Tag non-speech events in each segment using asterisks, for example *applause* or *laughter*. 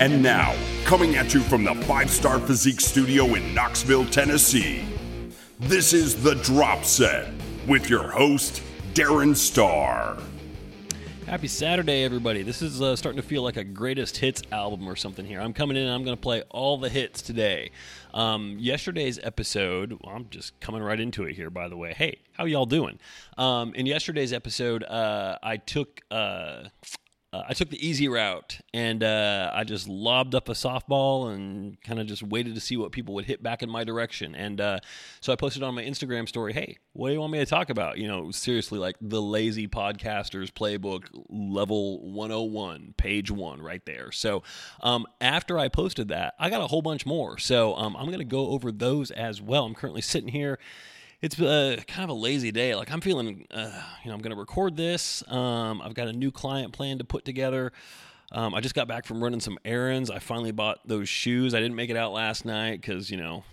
And now, coming at you from the Five Starr Physique Studio in Knoxville, Tennessee, this is The Drop Set with your host, Darren Starr. Happy Saturday, everybody. This is uh, starting to feel like a greatest hits album or something here. I'm coming in and I'm going to play all the hits today. Um, yesterday's episode, well, I'm just coming right into it here, by the way. Hey, how y'all doing? Um, in yesterday's episode, uh, I took. Uh, uh, I took the easy route and uh, I just lobbed up a softball and kind of just waited to see what people would hit back in my direction. And uh, so I posted on my Instagram story, "Hey, what do you want me to talk about?" You know, seriously, like the lazy podcasters playbook, level 101, page one, right there. So um, after I posted that, I got a whole bunch more. So um, I'm going to go over those as well. I'm currently sitting here it's uh, kind of a lazy day. Like I'm feeling, uh, you know, I'm going to record this. Um, I've got a new client plan to put together. Um, I just got back from running some errands. I finally bought those shoes. I didn't make it out last night because you know,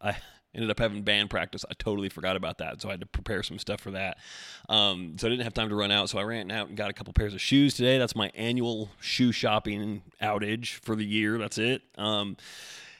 I *laughs* ended up having band practice. I totally forgot about that, so I had to prepare some stuff for that. Um, so I didn't have time to run out. So I ran out and got a couple pairs of shoes today. That's my annual shoe shopping outage for the year. That's it.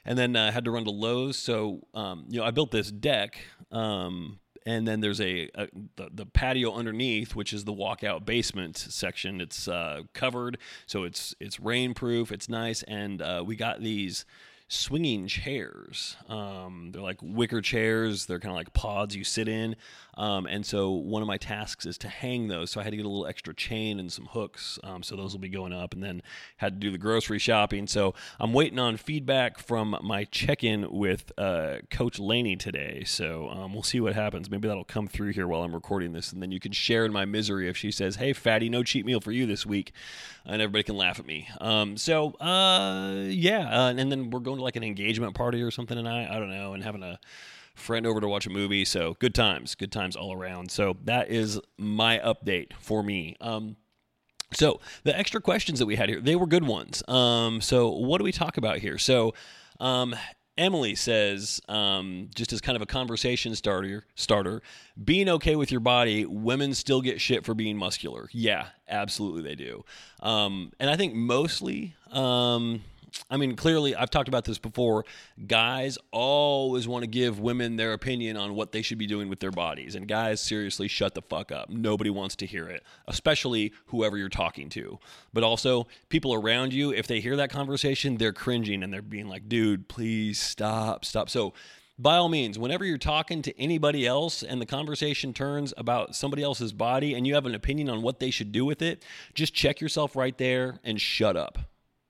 And then I uh, had to run to Lowe's. So um, you know, I built this deck. Um, and then there's a, a the, the, patio underneath, which is the walkout basement section. It's uh, covered, so it's it's rainproof. It's nice, and uh, we got these swinging chairs. Um, they're like wicker chairs. They're kind of like pods you sit in. Um, and so one of my tasks is to hang those. So I had to get a little extra chain and some hooks. Um, so those will be going up. And then had to do the grocery shopping. So I'm waiting on feedback from my check-in with uh, Coach Laney today. So um, we'll see what happens. Maybe that'll come through here while I'm recording this, and then you can share in my misery if she says, "Hey, fatty, no cheat meal for you this week," and everybody can laugh at me. Um, so uh, yeah, uh, and then we're going to like an engagement party or something tonight. I don't know, and having a friend over to watch a movie. So good times, good times all around. So that is my update for me. Um, so the extra questions that we had here, they were good ones. Um, so what do we talk about here? So um, Emily says, um, just as kind of a conversation starter, starter, being okay with your body, women still get shit for being muscular. Yeah, absolutely they do. Um, and I think mostly, um, I mean, clearly, I've talked about this before. Guys always want to give women their opinion on what they should be doing with their bodies. And guys, seriously, shut the fuck up. Nobody wants to hear it, especially whoever you're talking to. But also, people around you, if they hear that conversation, they're cringing and they're being like, dude, please stop, stop. So, by all means, whenever you're talking to anybody else and the conversation turns about somebody else's body and you have an opinion on what they should do with it, just check yourself right there and shut up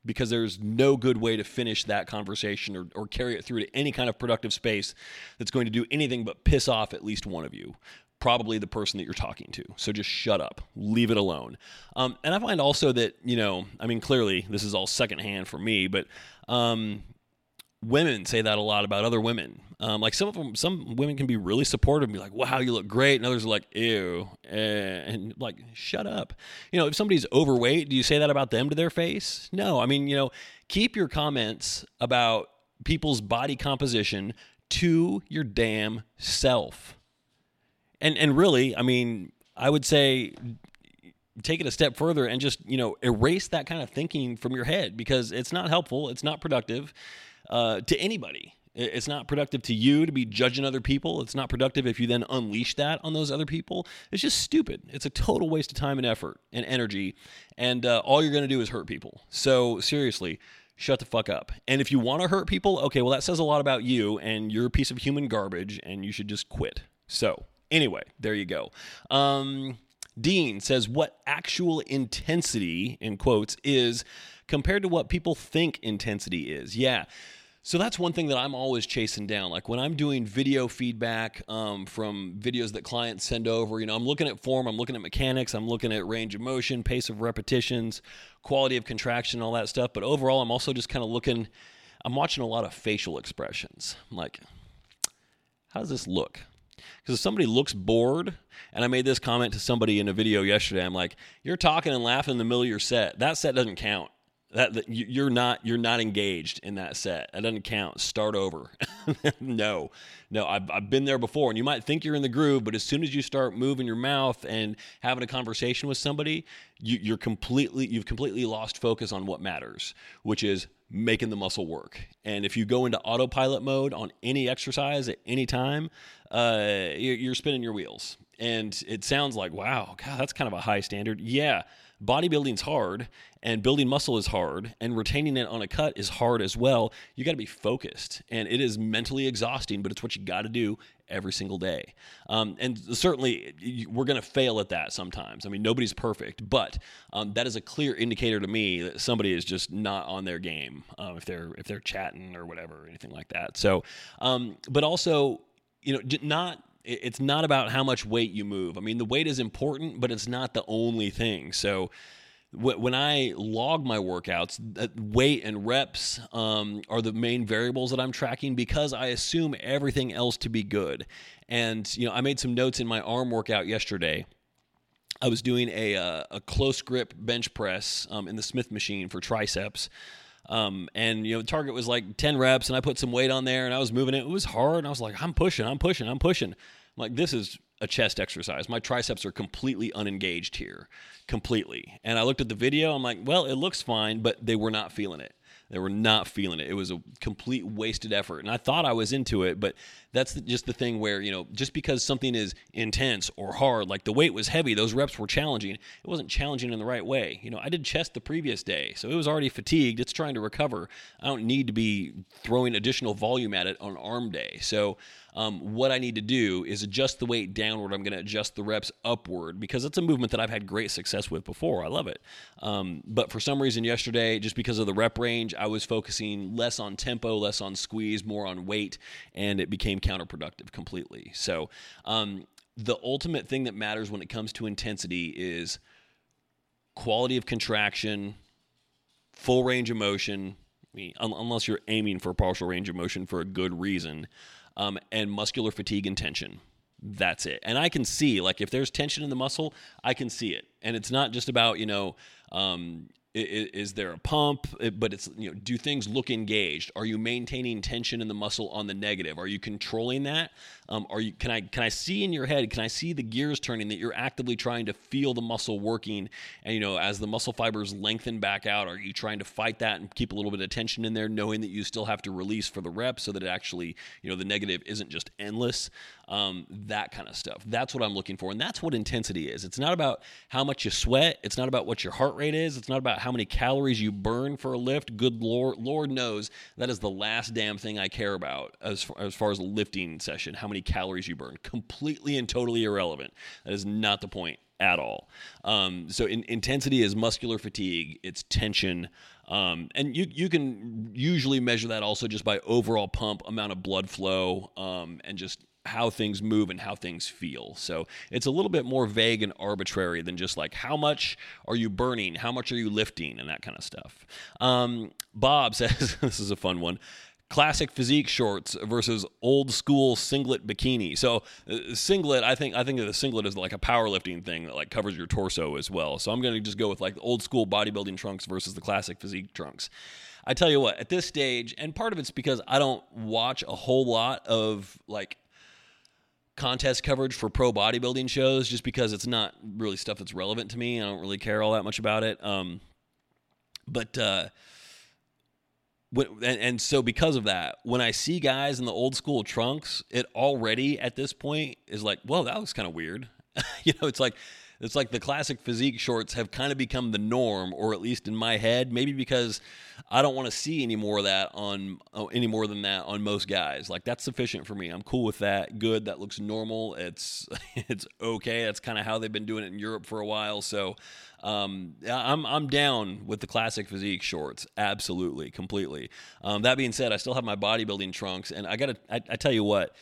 because there's no good way to finish that conversation or, or carry it through to any kind of productive space that's going to do anything but piss off at least one of you probably the person that you're talking to. So just shut up, leave it alone. Um, and I find also that, you know, I mean, clearly this is all secondhand for me, but um, women say that a lot about other women. Um, like some of them, some women can be really supportive and be like, "Wow, you look great," and others are like, "Ew," and like, "Shut up." You know, if somebody's overweight, do you say that about them to their face? No. I mean, you know, keep your comments about people's body composition to your damn self. And and really, I mean, I would say take it a step further and just you know erase that kind of thinking from your head because it's not helpful it's not productive uh, to anybody. It's not productive to you to be judging other people. It's not productive if you then unleash that on those other people. It's just stupid. It's a total waste of time and effort and energy. And uh, all you're going to do is hurt people. So, seriously, shut the fuck up. And if you want to hurt people, okay, well, that says a lot about you and you're a piece of human garbage and you should just quit. So, anyway, there you go. Um, Dean says, What actual intensity, in quotes, is compared to what people think intensity is? Yeah. So that's one thing that I'm always chasing down. Like when I'm doing video feedback um, from videos that clients send over, you know, I'm looking at form, I'm looking at mechanics, I'm looking at range of motion, pace of repetitions, quality of contraction, all that stuff. But overall, I'm also just kind of looking, I'm watching a lot of facial expressions. I'm like, how does this look? Because if somebody looks bored, and I made this comment to somebody in a video yesterday, I'm like, you're talking and laughing in the middle of your set. That set doesn't count That, that you're not you're not engaged in that set. That doesn't count. Start over. *laughs* no, no. I've, I've been there before, and you might think you're in the groove, but as soon as you start moving your mouth and having a conversation with somebody, you, you're completely you've completely lost focus on what matters, which is making the muscle work. And if you go into autopilot mode on any exercise at any time, uh, you're, you're spinning your wheels. And it sounds like, wow, God, that's kind of a high standard. Yeah, bodybuilding's hard and building muscle is hard and retaining it on a cut is hard as well. You got to be focused and it is mentally exhausting, but it's what you got to do every single day. Um, and certainly we're going to fail at that sometimes. I mean, nobody's perfect, but um, that is a clear indicator to me that somebody is just not on their game um, if they're if they're chatting or whatever or anything like that. So, um, but also, you know, not it's not about how much weight you move. I mean, the weight is important, but it's not the only thing. So when I log my workouts, weight and reps um, are the main variables that I'm tracking because I assume everything else to be good. And you know, I made some notes in my arm workout yesterday. I was doing a uh, a close grip bench press um, in the Smith machine for triceps. Um, and you know, the target was like 10 reps, and I put some weight on there, and I was moving it. It was hard, and I was like, I'm pushing, I'm pushing, I'm pushing. I'm like, this is a chest exercise. My triceps are completely unengaged here, completely. And I looked at the video. I'm like, well, it looks fine, but they were not feeling it. They were not feeling it. It was a complete wasted effort. And I thought I was into it, but that's just the thing where, you know, just because something is intense or hard, like the weight was heavy, those reps were challenging, it wasn't challenging in the right way. You know, I did chest the previous day, so it was already fatigued. It's trying to recover. I don't need to be throwing additional volume at it on arm day. So, um, what I need to do is adjust the weight downward. I'm going to adjust the reps upward because it's a movement that I've had great success with before. I love it. Um, but for some reason, yesterday, just because of the rep range, I was focusing less on tempo, less on squeeze, more on weight, and it became counterproductive completely. So, um, the ultimate thing that matters when it comes to intensity is quality of contraction, full range of motion. I mean, unless you're aiming for partial range of motion for a good reason, um, and muscular fatigue and tension. That's it. And I can see, like, if there's tension in the muscle, I can see it. And it's not just about, you know, um, is there a pump? But it's you know do things look engaged? Are you maintaining tension in the muscle on the negative? Are you controlling that? Um, are you can i can i see in your head can i see the gears turning that you're actively trying to feel the muscle working? And you know as the muscle fibers lengthen back out are you trying to fight that and keep a little bit of tension in there knowing that you still have to release for the rep so that it actually you know the negative isn't just endless um, that kind of stuff that's what i'm looking for and that's what intensity is it's not about how much you sweat it's not about what your heart rate is it's not about how many calories you burn for a lift, good Lord, Lord knows that is the last damn thing I care about as far, as far as a lifting session. How many calories you burn, completely and totally irrelevant. That is not the point at all. Um, so in, intensity is muscular fatigue. It's tension. Um, and you you can usually measure that also just by overall pump, amount of blood flow, um, and just how things move and how things feel. So it's a little bit more vague and arbitrary than just like how much are you burning, how much are you lifting, and that kind of stuff. Um, Bob *laughs* says this is a fun one. Classic physique shorts versus old school singlet bikini. So uh, singlet, I think I think of the singlet is like a powerlifting thing that like covers your torso as well. So I'm to just go with like old school bodybuilding trunks versus the classic physique trunks. I tell you what, at this stage, and part of it's because I don't watch a whole lot of like contest coverage for pro bodybuilding shows just because it's not really stuff that's relevant to me. I don't really care all that much about it. Um, but uh, when, and, and so because of that, when I see guys in the old school trunks, it already at this point is like, well, that looks kind of weird. *laughs* you know, it's like it's like the classic physique shorts have kind of become the norm, or at least in my head. Maybe because I don't want to see any more of that on oh, any more than that on most guys. Like that's sufficient for me. I'm cool with that. Good. That looks normal. It's *laughs* it's okay. That's kind of how they've been doing it in Europe for a while. So um, I'm I'm down with the classic physique shorts. Absolutely, completely. Um, that being said, I still have my bodybuilding trunks, and I gotta. I, I tell you what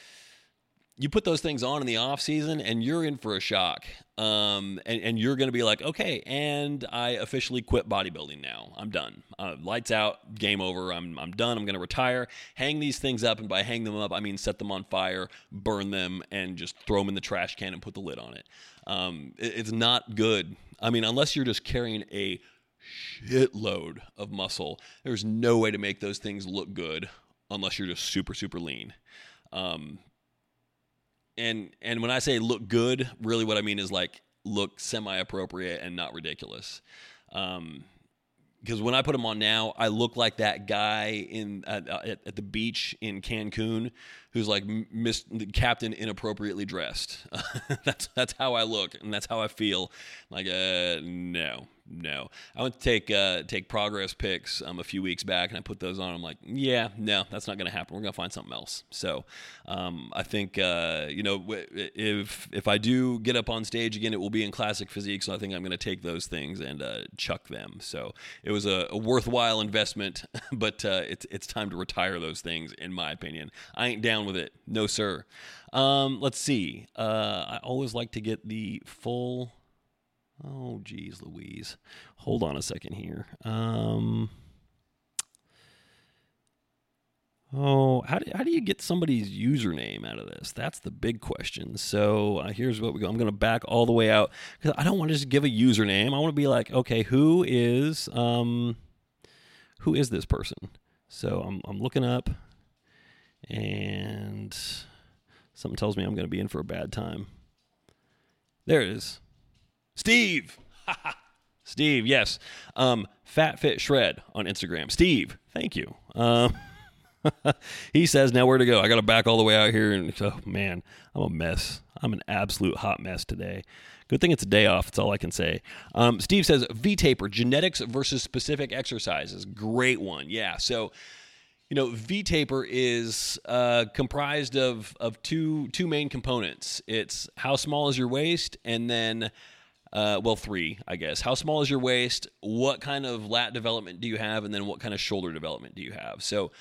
you put those things on in the off season and you're in for a shock. Um, and, and, you're going to be like, okay, and I officially quit bodybuilding now. I'm done. Uh, lights out, game over. I'm, I'm done. I'm going to retire. Hang these things up. And by hang them up, I mean set them on fire, burn them, and just throw them in the trash can and put the lid on it. Um, it it's not good. I mean, unless you're just carrying a shitload of muscle. There's no way to make those things look good unless you're just super super lean. Um, and and when I say look good, really what I mean is like look semi appropriate and not ridiculous. Um, because when I put them on now, I look like that guy in at, at the beach in Cancun who's like the captain inappropriately dressed. *laughs* that's that's how I look and that's how I feel. Like uh no, no. I went to take uh, take progress pics um, a few weeks back, and I put those on. I'm like, yeah, no, that's not going to happen. We're going to find something else. So um, I think uh, you know if if I do get up on stage again, it will be in classic physique. So I think I'm going to take those things and uh, chuck them. So it was a, a worthwhile investment, *laughs* but uh, it's it's time to retire those things, in my opinion. I ain't down with it, no sir. Um, let's see. Uh, I always like to get the full Oh, geez, Louise. Hold on a second here. Um, oh, how do, how do you get somebody's username out of this? That's the big question. So uh, here's what we go. I'm going to back all the way out because I don't want to just give a username. I want to be like, okay, who is um, who is this person? So I'm I'm looking up, and something tells me I'm going to be in for a bad time. There it is. Steve. *laughs* Steve, yes. Um, Fat Fit Shred on Instagram. Steve, thank you. Um, *laughs* he says, now where to go? I got to back all the way out here. And oh, man, I'm a mess. I'm an absolute hot mess today. Good thing it's a day off. That's all I can say. Um, Steve says, V taper, genetics versus specific exercises. Great one. Yeah. So, you know, V taper is uh, comprised of, of two, two main components it's how small is your waist, and then uh, well, three, I guess. How small is your waist? What kind of lat development do you have? And then what kind of shoulder development do you have? So,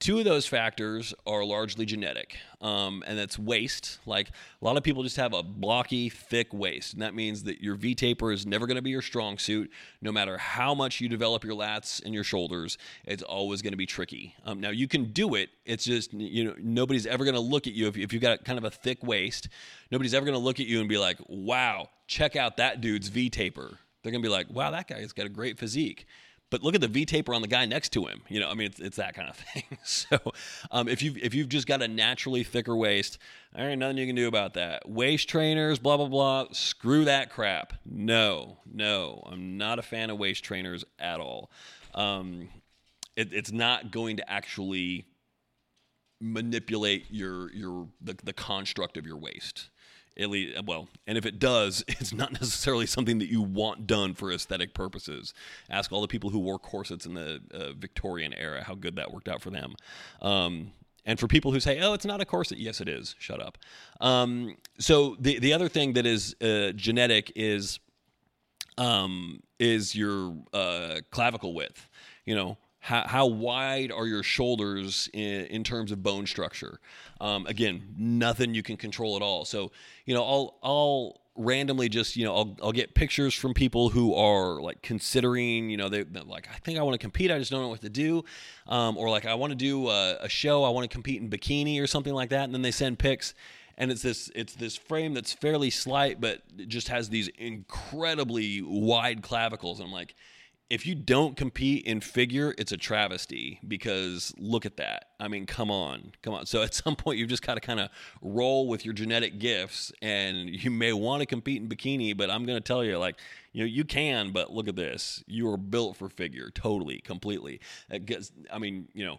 two of those factors are largely genetic, um, and that's waist. Like a lot of people just have a blocky, thick waist, and that means that your V taper is never going to be your strong suit. No matter how much you develop your lats and your shoulders, it's always going to be tricky. Um, now you can do it. It's just you know nobody's ever going to look at you if, if you've got kind of a thick waist. Nobody's ever going to look at you and be like, "Wow, check out that dude's V taper. They're gonna be like, wow, that guy's got a great physique. But look at the V taper on the guy next to him. You know, I mean, it's, it's that kind of *laughs* thing. So, um, if you've if you've just got a naturally thicker waist, there ain't nothing you can do about that. Waist trainers, blah blah blah. Screw that crap. No, no, I'm not a fan of waist trainers at all. Um, it, it's not going to actually manipulate your your the, the construct of your waist at least well and if it does *laughs* it's not necessarily something that you want done for aesthetic purposes. Ask all the people who wore corsets in the uh, victorian era how good that worked out for them. Um, and for people who say oh it's not a corset. Yes it is. Shut up. Um, so the, the other thing that is uh, genetic is um, is your uh, clavicle width you know how, how wide are your shoulders in, in terms of bone structure? Um, again, nothing you can control at all. So, you know, I'll, I'll randomly just, you know, I'll, I'll get pictures from people who are like considering, you know, they, are like, I think I want to compete. I just don't know what to do. Um, or like, I want to do a, a show. I want to compete in bikini or something like that. And then they send pics and it's this it's this frame that's fairly slight but just has these incredibly wide clavicles and i'm like if you don't compete in figure, it's a travesty because look at that. I mean, come on, come on. So at *laughs* some point, you've just got to kind of roll with your genetic gifts, and you may want to compete in bikini, but I'm going to tell you, like, you know, you can, but look at this. You are built for figure, totally, completely. I mean, you know,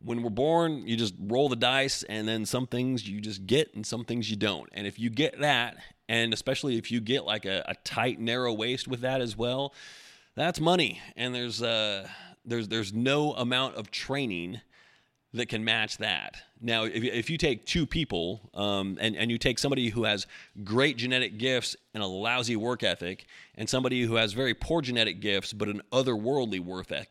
when we're born, you just roll the dice, and then some things you just get, and some things you don't. And if you get that, and especially if you get like a, a tight, narrow waist with that as well that's money, and there's uh, there's there's no amount of training that can match that. Now, if, if you take two people um, and, and you take somebody who has great genetic gifts and a lousy work ethic, and somebody who has very poor genetic gifts but an otherworldly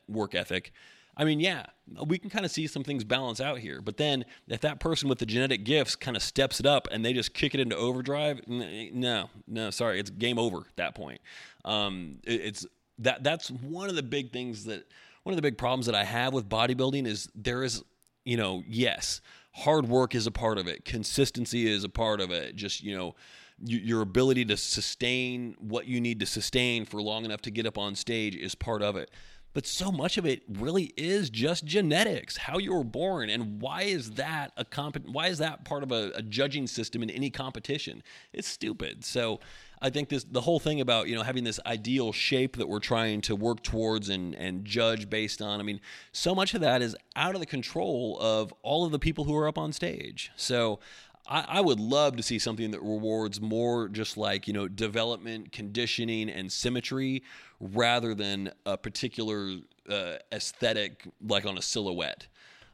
work ethic, I mean, yeah, we can kind of see some things balance out here. But then if that person with the genetic gifts kind of steps it up and they just kick it into overdrive, no, no, sorry, it's game over at that point. Um, it, it's that that's one of the big things that one of the big problems that I have with bodybuilding is there is, you know, yes, hard work is a part of it, consistency is a part of it, just you know, your ability to sustain what you need to sustain for long enough to get up on stage is part of it but so much of it really is just genetics how you were born and why is that a comp- why is that part of a, a judging system in any competition it's stupid so I think this the whole thing about you know having this ideal shape that we're trying to work towards and and judge based on. I mean, so much of that is out of the control of all of the people who are up on stage. So I, I, would love to see something that rewards more just like you know development, conditioning, and symmetry, rather than a particular uh, aesthetic like on a silhouette,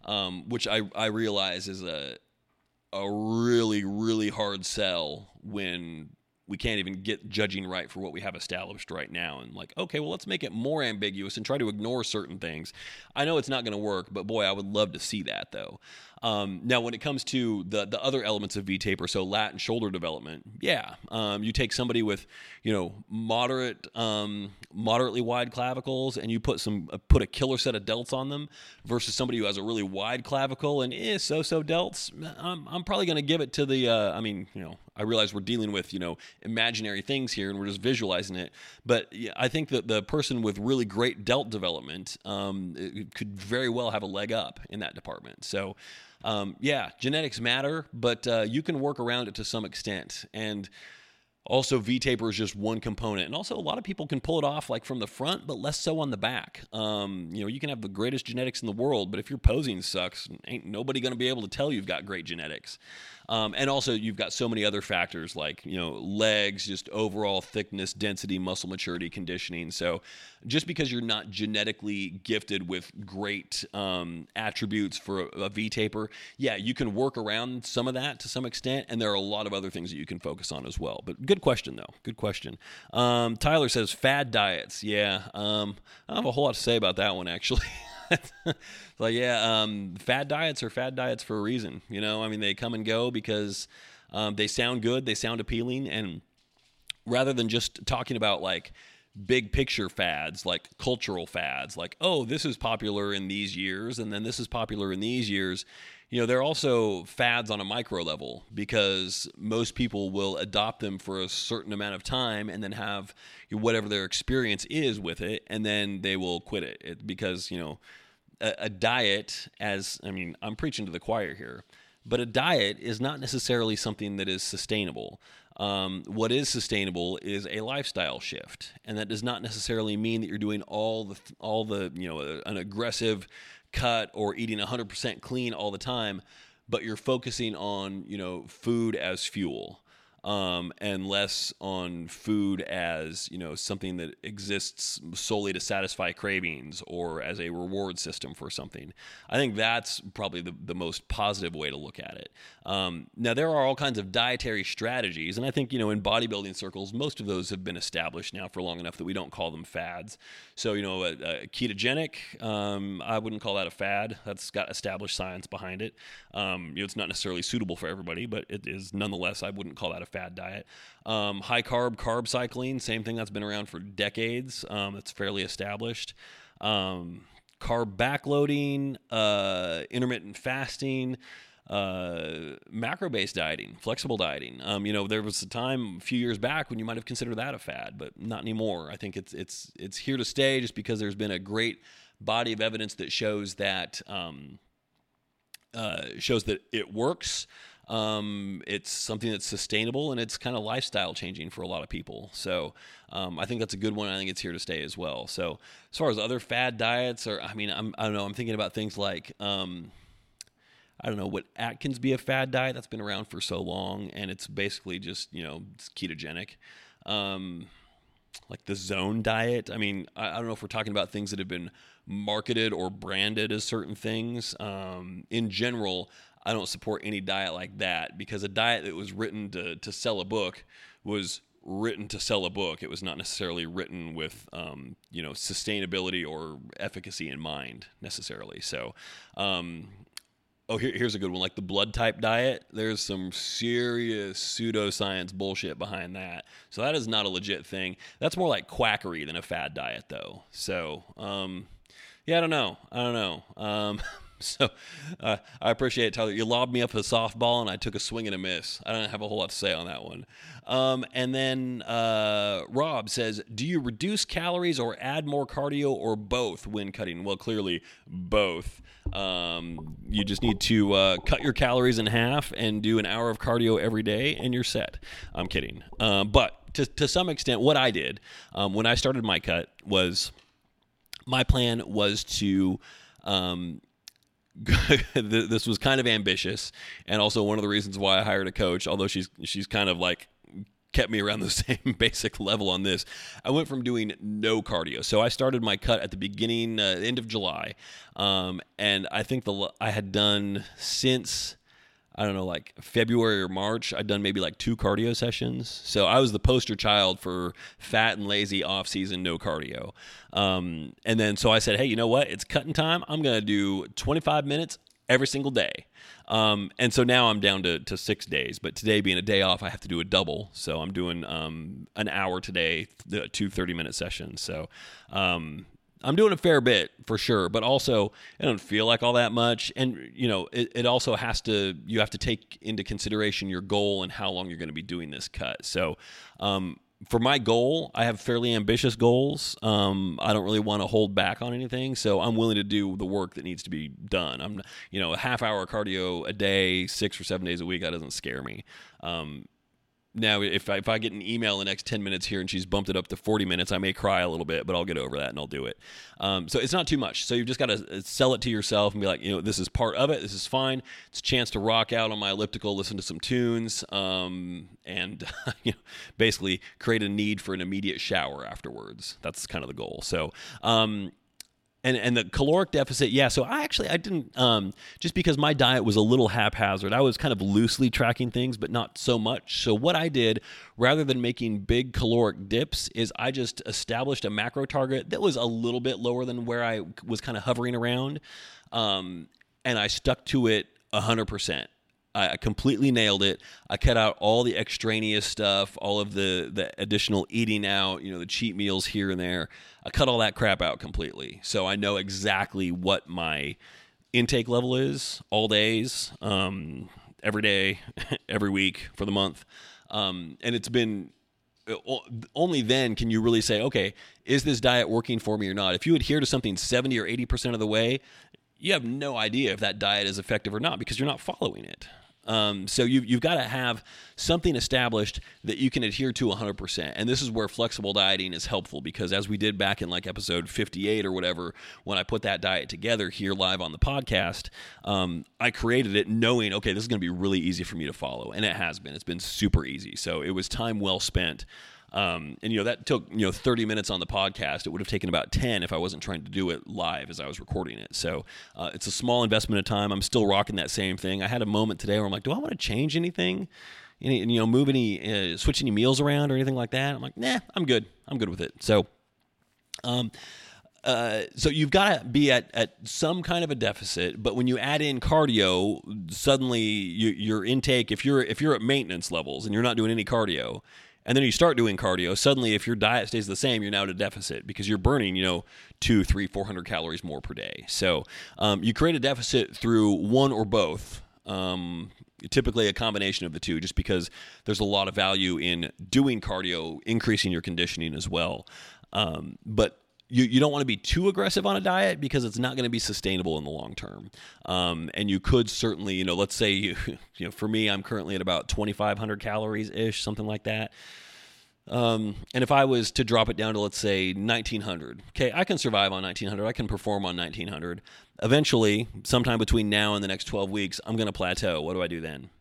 um, which I I realize is a a really really hard sell when we can't even get judging right for what we have established right now and like okay well let's make it more ambiguous and try to ignore certain things i know it's not going to work but boy i would love to see that though um, now, when it comes to the the other elements of V taper, so lat and shoulder development, yeah, um, you take somebody with you know moderate, um, moderately wide clavicles, and you put some uh, put a killer set of delts on them, versus somebody who has a really wide clavicle and is so so delts. I'm, I'm probably going to give it to the. Uh, I mean, you know, I realize we're dealing with you know imaginary things here, and we're just visualizing it. But I think that the person with really great delt development um, could very well have a leg up in that department. So um, yeah, genetics matter, but uh, you can work around it to some extent. And also, V taper is just one component, and also a lot of people can pull it off like from the front, but less so on the back. Um, you know, you can have the greatest genetics in the world, but if your posing sucks, ain't nobody going to be able to tell you've got great genetics. Um, and also, you've got so many other factors like you know legs, just overall thickness, density, muscle maturity, conditioning. So, just because you're not genetically gifted with great um, attributes for a, a V taper, yeah, you can work around some of that to some extent, and there are a lot of other things that you can focus on as well. But good question though, good question. Um, Tyler says fad diets. Yeah, um, I don't have a whole lot to say about that one actually. *laughs* *laughs* like, yeah, um, fad diets are fad diets for a reason. You know, I mean, they come and go because um, they sound good, they sound appealing, and rather than just talking about like big picture fads, like cultural fads, like, oh, this is popular in these years, and then this is popular in these years. You know, they're also fads on a micro level because most people will adopt them for a certain amount of time and then have whatever their experience is with it, and then they will quit it, it because, you know, a, a diet, as I mean, I'm preaching to the choir here, but a diet is not necessarily something that is sustainable. Um, what is sustainable is a lifestyle shift, and that does not necessarily mean that you're doing all the all the you know an aggressive cut or eating 100% clean all the time, but you're focusing on you know food as fuel um, and less on food as you know something that exists solely to satisfy cravings or as a reward system for something. I think that's probably the, the most positive way to look at it. Um, now there are all kinds of dietary strategies, and I think you know in bodybuilding circles most of those have been established now for long enough that we don't call them fads. So you know a, a ketogenic, um, I wouldn't call that a fad. That's got established science behind it. Um, you know, it's not necessarily suitable for everybody, but it is nonetheless. I wouldn't call that a fad diet. Um, high carb, carb cycling, same thing that's been around for decades. Um, it's fairly established. Um, carb backloading, uh, intermittent fasting, uh, macro based dieting, flexible dieting. Um, you know, there was a time a few years back when you might have considered that a fad, but not anymore. I think it's it's it's here to stay just because there's been a great body of evidence that shows that um, uh, shows that it works. Um, it's something that's sustainable and it's kind of lifestyle changing for a lot of people. So um, I think that's a good one. I think it's here to stay as well. So as far as other fad diets, or I mean, I'm, I do not know. I'm thinking about things like um, I don't know what Atkins be a fad diet that's been around for so long, and it's basically just you know it's ketogenic. Um, like the zone diet. I mean, I, I, don't know if we're talking about things that have been marketed or branded as certain things. Um, in general, I don't support any diet like that because a diet that was written to, to sell a book was written to sell a book. It was not necessarily written with, um, you know, sustainability or efficacy in mind necessarily. So, um, oh, here, here's a good one. Like the blood type diet, there's some serious pseudoscience bullshit behind that. So that is not a legit thing. That's more like quackery than a fad diet, though. So, um, yeah, I don't know. I don't know. *laughs* *laughs* So uh, I appreciate it, Tyler. You lobbed me up a softball and I took a swing and a miss. I don't have a whole lot to say on that one. Um, and then uh, Rob says, Do you reduce calories or add more cardio or both when cutting? Well, clearly, both. Um, you just need to uh, cut your calories in half and do an hour of cardio every day, and you're set. I'm kidding. Um, but to, to some extent, what I did um, when I started my cut was my plan was to um, *laughs* this was kind of ambitious, and also one of the reasons why I hired a coach. Although she's she's kind of like kept me around *laughs* the same basic level on this. I went from doing no cardio, so I started my cut at the beginning, uh, end of July, um, and I think the I had done since I don't know, like February or March, I'd done maybe like two cardio sessions. So I was the poster child for fat and lazy off season, no cardio. Um, and then so I said, hey, you know what? It's cutting time. I'm going to do 25 minutes every single day. Um, and so now I'm down to, to six days. But today being a day off, I have to do a double. So I'm doing um, an hour today, two 30 minute sessions. So um, I'm doing a fair bit for sure, but also I don't feel like all that much. And you know, it, it also has to you have to take into consideration your goal and how long you're going to be doing this cut. So, um, for my goal, I have fairly ambitious goals. Um, I don't really want to hold back on anything, so I'm willing to do the work that needs to be done. I'm, you know, a half hour cardio a day, six or seven days a week, that doesn't scare me. Um, now if I, if I get an email in the next 10 minutes here and she's bumped it up to 40 minutes i may cry a little bit but i'll get over that and i'll do it. Um, so it's not too much. So you've just got to uh, sell it to yourself and be like you know this is part of it. This is fine. It's a chance to rock out on my elliptical listen to some tunes um, and *laughs* you know basically create a need for an immediate shower afterwards. That's kind of the goal. So um, and and the caloric deficit yeah so i actually i didn't um, just because my diet was a little haphazard i was kind of loosely tracking things but not so much. So what i did rather than making big caloric dips is i just established a macro target that was a little bit lower than where i was kind of hovering around um, and i stuck to it 100% I completely nailed it. I cut out all the extraneous stuff, all of the the additional eating out, you know, the cheat meals here and there. I cut all that crap out completely. So I know exactly what my intake level is all days, um, every day, *laughs* every week for the month. Um, and it's been uh, only then can you really say, okay, is this diet working for me or not? If you adhere to something 70 or 80% of the way, you have no idea if that diet is effective or not because you're not following it. Um, so you, you've got to have something established that you can adhere to 100%. And this is where flexible dieting is helpful because, as we did back in like episode 58 or whatever, when I put that diet together here live on the podcast, um, I created it knowing, okay, this is going to be really easy for me to follow. And it has been. It's been super easy. So it was time well spent. Um, and you know that took you know 30 minutes on the podcast. It would have taken about 10 if I wasn't trying to do it live as I was recording it. So uh, it's a small investment of time. I'm still rocking that same thing. I had a moment today where I'm like, do I want to change anything? Any, you know, move any, uh, switch any meals around or anything like that? I'm like, nah, I'm good. I'm good with it. So, um, uh, so you've got to be at, at some kind of a deficit, but when you add in cardio, suddenly you, your intake, if you're if you're at maintenance levels and you're not doing any cardio, and then you start doing cardio suddenly if your diet stays the same you're now at a deficit because you're burning you know two three four hundred calories more per day. So um, you create a deficit through one or both um, typically a combination of the two just because there's a lot of value in doing cardio increasing your conditioning as well. Um, but you, you don't want to be too aggressive on a diet because it's not going to be sustainable in the long term. Um, and you could certainly, you know, let's say you, *laughs* you know, for me, I'm currently at about 2,500 calories ish, something like that. Um, and if I was to drop it down to let's say 1900, okay, I can survive on 1900. I can perform on 1900. Eventually, sometime between now and the next 12 weeks, I'm going to plateau. What do I do then?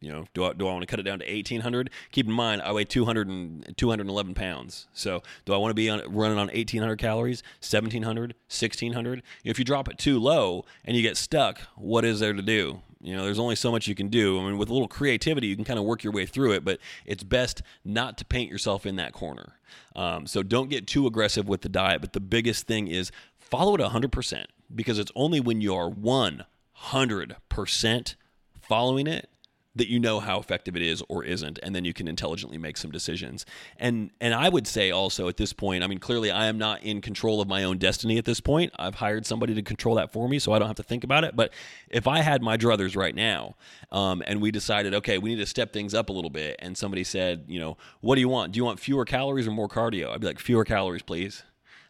You know, do I, do I want to cut it down to 1800? Keep in mind, I weigh 200 and, 211 pounds. So, do I want to be on, running on 1800 calories, 1700, 1600? If you drop it too low and you get stuck, what is there to do? You know, there's only so much you can do. I mean, with a little creativity, you can kind of work your way through it, but it's best not to paint yourself in that corner. Um, so, don't get too aggressive with the diet. But the biggest thing is follow it 100% because it's only when you're 100% following it that you know how effective it is or isn't and then you can intelligently make some decisions. And and i would say also at this point i mean clearly i am not in control of my own destiny at this point. I've hired somebody to control that for me so i don't have to think about it. But if i had my druthers right now um, and we decided okay we need to step things up a little bit and somebody said you know what do you want? Do you want fewer calories or more cardio? I'd be like fewer calories please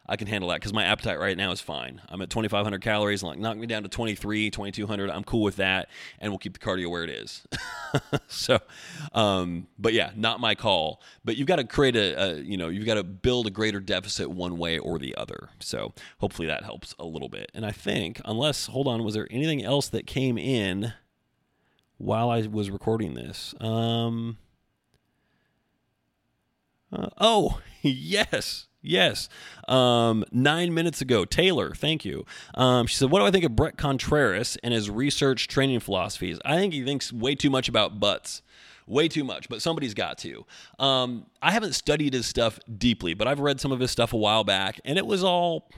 I can handle that because my appetite right now is fine. I'm at 2,500 calories. Like, knock me down to 23, 2,200. I'm cool with that, and we'll keep the cardio where it is. *laughs* so, um, but yeah, not my call. But you've got to create a, a, you know, you've got to build a greater deficit one way or the other. So, hopefully that helps a little bit. And I think, unless, hold on, was there anything else that came in while I was recording this? Um, uh, oh, *laughs* yes. Yes. Um, nine minutes ago, Taylor, thank you. Um, she said, What do I think of Bret Contreras and his research training philosophies? I think he thinks way too much about butts. Way too much, but somebody's got to. Um, I haven't studied his stuff deeply, but I've read some of his stuff a while back, and it was all.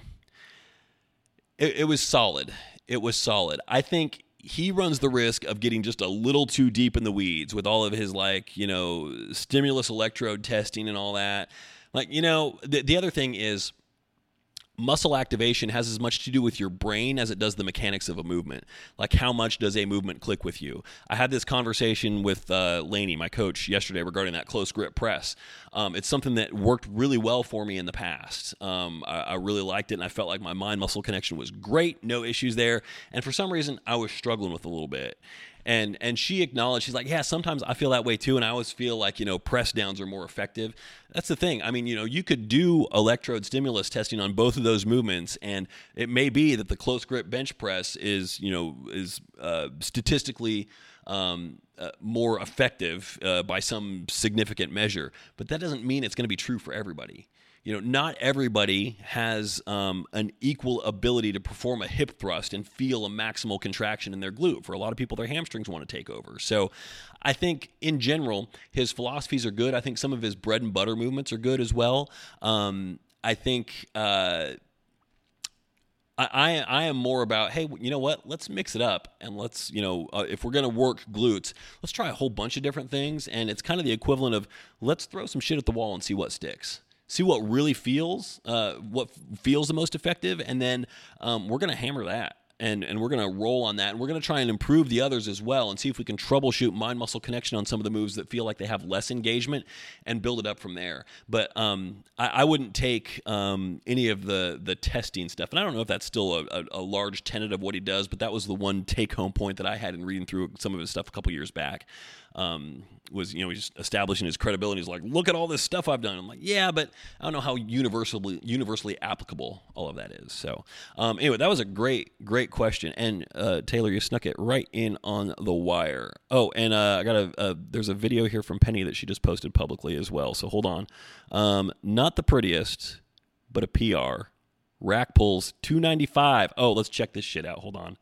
It, it was solid. It was solid. I think he runs the risk of getting just a little too deep in the weeds with all of his, like, you know, stimulus electrode testing and all that. Like, you know, the, the other thing is muscle activation has as much to do with your brain as it does the mechanics of a movement. Like, how much does a movement click with you? I had this conversation with uh, Laney, my coach, yesterday regarding that close grip press. Um, it's something that worked really well for me in the past. Um, I, I, really liked it, and I felt like my mind muscle connection was great, no issues there. And for some reason, I was struggling with a little bit and and she acknowledged she's like yeah sometimes i feel that way too and i always feel like you know press downs are more effective. That's the thing. I mean you know you could do electrode stimulus testing on both of those movements and it may be that the close grip bench press is you know is uh, statistically um, uh, more effective uh, by some significant measure. But that doesn't mean it's going to be true for everybody you know, not everybody has um, an equal ability to perform a hip thrust and feel a maximal contraction in their glute. For a lot of people, their hamstrings want to take over. So I think in general, his philosophies are good. I think some of his bread and butter movements are good as well. Um, I think. Uh, I, I am more about hey you know what let's mix it up and let's you know uh, if we're gonna work glutes let's try a whole bunch of different things and it's kind of the equivalent of let's throw some shit at the wall and see what sticks see what really feels, uh, what feels the most effective, and then um, we're going to hammer that. And, and we're going to roll on that. And we're going to try and improve the others as well and see if we can troubleshoot mind muscle connection on some of the moves that feel like they have less engagement and build it up from there. But um, I, I, wouldn't take um, any of the, the testing stuff. And I don't know if that's still a, a, a large tenet of what he does, but that was the one take home point that I had in reading through some of his stuff a couple years back um, was you know he's establishing his credibility. He's like, look at all this stuff I've done. I'm like, yeah, but I don't know how universally universally applicable all of that is. So um, anyway, that was a great great question, and uh, Taylor, you snuck it right in on the wire. Oh, and uh, I got a, a, there's a video here from Penny that she just posted publicly as well. So hold on, um, not the prettiest, but a PR. Rack pulls 295. Oh, let's check this shit out. Hold on.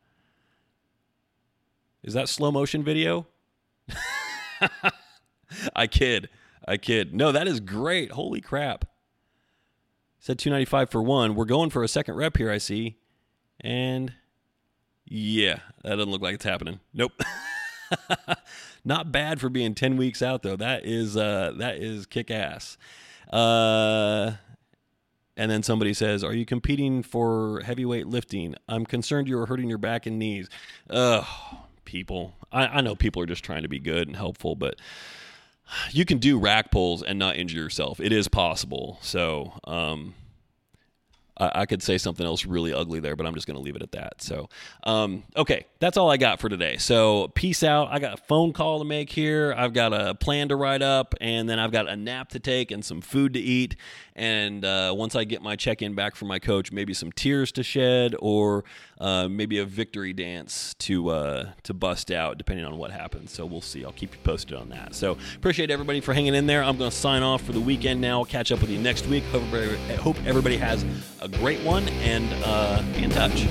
Is that slow motion video? I kid. I kid. No, that is great. Holy crap. Said 295 for one. We're going for a second rep here, I see. And yeah, that doesn't look like it's happening. Nope. *laughs* Not bad for being 10 weeks out though. That is uh that is kick ass. Uh and then somebody says, "Are you competing for heavyweight lifting? I'm concerned you are hurting your back and knees." Ugh, people. I, I know people are just trying to be good and helpful, but you can do rack pulls and not injure yourself. It is possible. So, um, I, I could say something else really ugly there, but I'm just going to leave it at that. So, um, okay, that's all I got for today. So, peace out. I got a phone call to make here. I've got a plan to write up, and then I've got a nap to take and some food to eat. And uh, once I get my check in back from my coach, maybe some tears to shed or uh, maybe a victory dance to uh, to bust out, depending on what happens. So we'll see. I'll keep you posted on that. So appreciate everybody for hanging in there. I'm going to sign off for the weekend now. I'll catch up with you next week. Hope everybody, hope everybody has great one and uh, be in touch.